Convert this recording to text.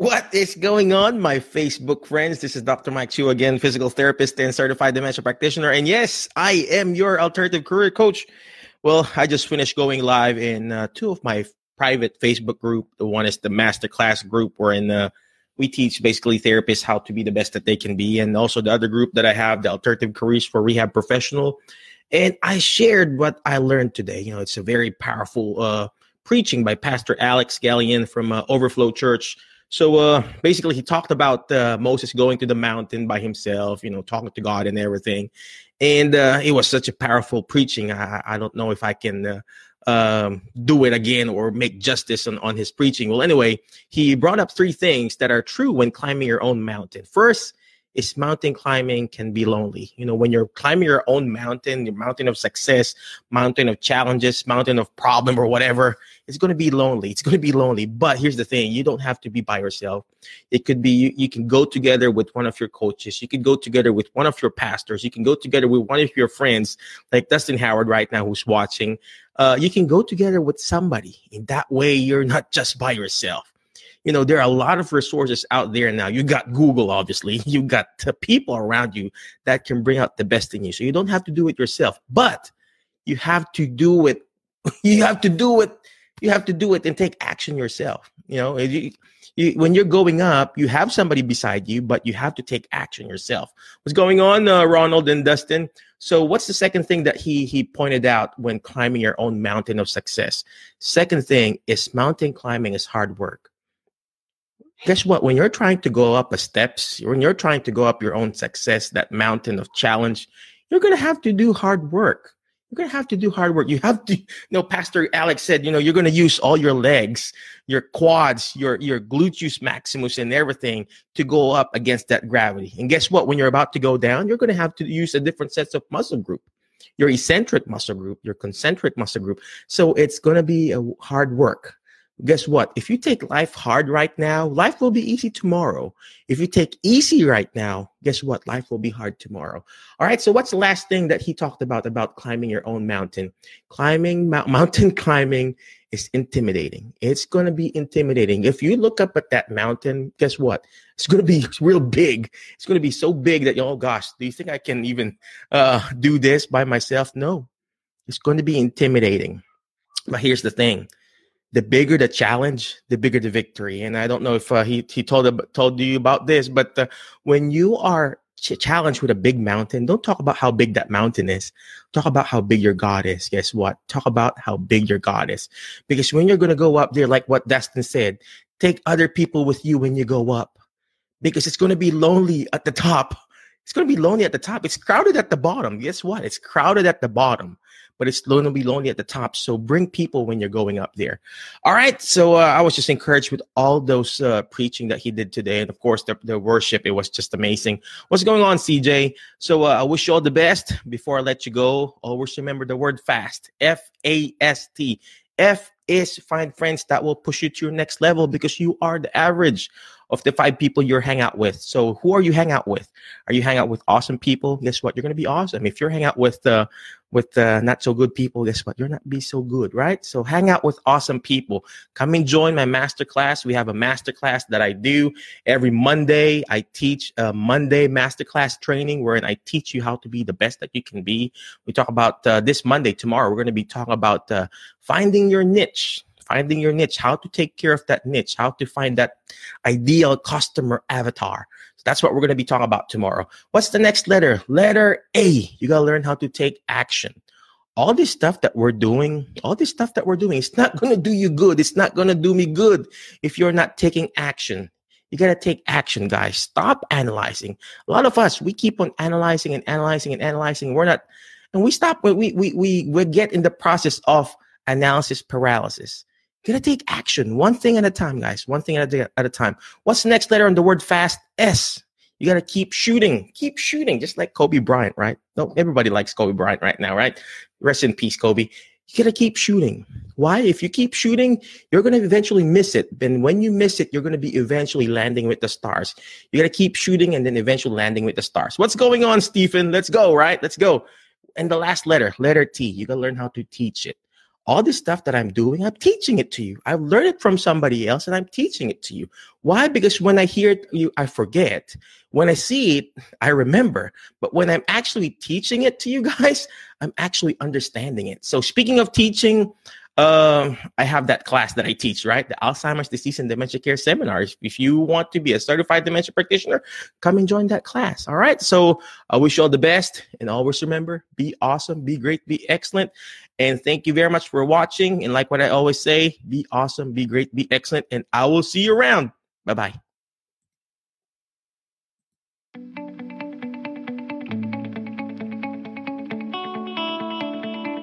What is going on, my Facebook friends? This is Dr. Mike Chu again, physical therapist and certified dementia practitioner. And yes, I am your alternative career coach. Well, I just finished going live in uh, two of my private Facebook group. The one is the masterclass group, wherein uh, we teach basically therapists how to be the best that they can be, and also the other group that I have, the alternative careers for rehab professional. And I shared what I learned today. You know, it's a very powerful uh, preaching by Pastor Alex Galian from uh, Overflow Church so uh, basically, he talked about uh, Moses going to the mountain by himself, you know, talking to God and everything. And uh, it was such a powerful preaching. I, I don't know if I can uh, um, do it again or make justice on, on his preaching. Well, anyway, he brought up three things that are true when climbing your own mountain. First, is mountain climbing can be lonely. You know, when you're climbing your own mountain, your mountain of success, mountain of challenges, mountain of problem or whatever, it's going to be lonely. It's going to be lonely. But here's the thing, you don't have to be by yourself. It could be you, you can go together with one of your coaches. You can go together with one of your pastors. You can go together with one of your friends, like Dustin Howard right now who's watching. Uh, you can go together with somebody. In that way, you're not just by yourself you know, there are a lot of resources out there now. You got Google, obviously. You got people around you that can bring out the best in you. So you don't have to do it yourself, but you have to do it. You have to do it. You have to do it and take action yourself. You know, you, you, when you're going up, you have somebody beside you, but you have to take action yourself. What's going on, uh, Ronald and Dustin? So, what's the second thing that he he pointed out when climbing your own mountain of success? Second thing is mountain climbing is hard work guess what? When you're trying to go up a steps, when you're trying to go up your own success, that mountain of challenge, you're going to have to do hard work. You're going to have to do hard work. You have to, you know, Pastor Alex said, you know, you're going to use all your legs, your quads, your, your gluteus maximus and everything to go up against that gravity. And guess what? When you're about to go down, you're going to have to use a different sets of muscle group your eccentric muscle group, your concentric muscle group. So it's going to be a hard work guess what? If you take life hard right now, life will be easy tomorrow. If you take easy right now, guess what? Life will be hard tomorrow. All right. So what's the last thing that he talked about about climbing your own mountain? Climbing mountain climbing is intimidating. It's going to be intimidating. If you look up at that mountain, guess what? It's going to be real big. It's going to be so big that oh gosh, do you think I can even uh, do this by myself? No. It's going to be intimidating. But here's the thing the bigger the challenge, the bigger the victory. And I don't know if uh, he he told told you about this, but uh, when you are ch- challenged with a big mountain, don't talk about how big that mountain is. Talk about how big your God is. Guess what? Talk about how big your God is. Because when you're going to go up there, like what Dustin said, take other people with you when you go up, because it's going to be lonely at the top. It's going to be lonely at the top. It's crowded at the bottom. Guess what? It's crowded at the bottom but it's going to be lonely at the top. So bring people when you're going up there. All right. So uh, I was just encouraged with all those uh, preaching that he did today. And of course, the, the worship, it was just amazing. What's going on, CJ? So uh, I wish you all the best. Before I let you go, always remember the word fast F A S T. F is find friends that will push you to your next level because you are the average of the five people you're hang out with. So who are you hang out with? Are you hang out with awesome people? Guess what? You're going to be awesome. If you're hang out with uh, with uh, not so good people, guess what? You're not be so good, right? So hang out with awesome people. Come and join my master class. We have a master class that I do every Monday. I teach a Monday master class training wherein I teach you how to be the best that you can be. We talk about uh, this Monday tomorrow. We're going to be talking about uh, finding your niche finding your niche, how to take care of that niche, how to find that ideal customer avatar. So that's what we're going to be talking about tomorrow. What's the next letter? Letter A. You got to learn how to take action. All this stuff that we're doing, all this stuff that we're doing, it's not going to do you good. It's not going to do me good if you're not taking action. You got to take action, guys. Stop analyzing. A lot of us, we keep on analyzing and analyzing and analyzing. We're not, and we stop, we, we, we, we get in the process of analysis paralysis. Gotta take action, one thing at a time, guys. One thing at a, at a time. What's the next letter in the word fast? S. You gotta keep shooting, keep shooting, just like Kobe Bryant, right? No, everybody likes Kobe Bryant right now, right? Rest in peace, Kobe. You gotta keep shooting. Why? If you keep shooting, you're gonna eventually miss it. And when you miss it, you're gonna be eventually landing with the stars. You gotta keep shooting and then eventually landing with the stars. What's going on, Stephen? Let's go, right? Let's go. And the last letter, letter T. You gotta learn how to teach it all this stuff that I'm doing, I'm teaching it to you. I've learned it from somebody else and I'm teaching it to you. Why? Because when I hear it, you, I forget. When I see it, I remember. But when I'm actually teaching it to you guys, I'm actually understanding it. So speaking of teaching, um, I have that class that I teach, right? The Alzheimer's disease and dementia care seminars. If you want to be a certified dementia practitioner, come and join that class. All right. So I wish you all the best and always remember be awesome, be great, be excellent. And thank you very much for watching. And like what I always say, be awesome, be great, be excellent. And I will see you around. Bye bye.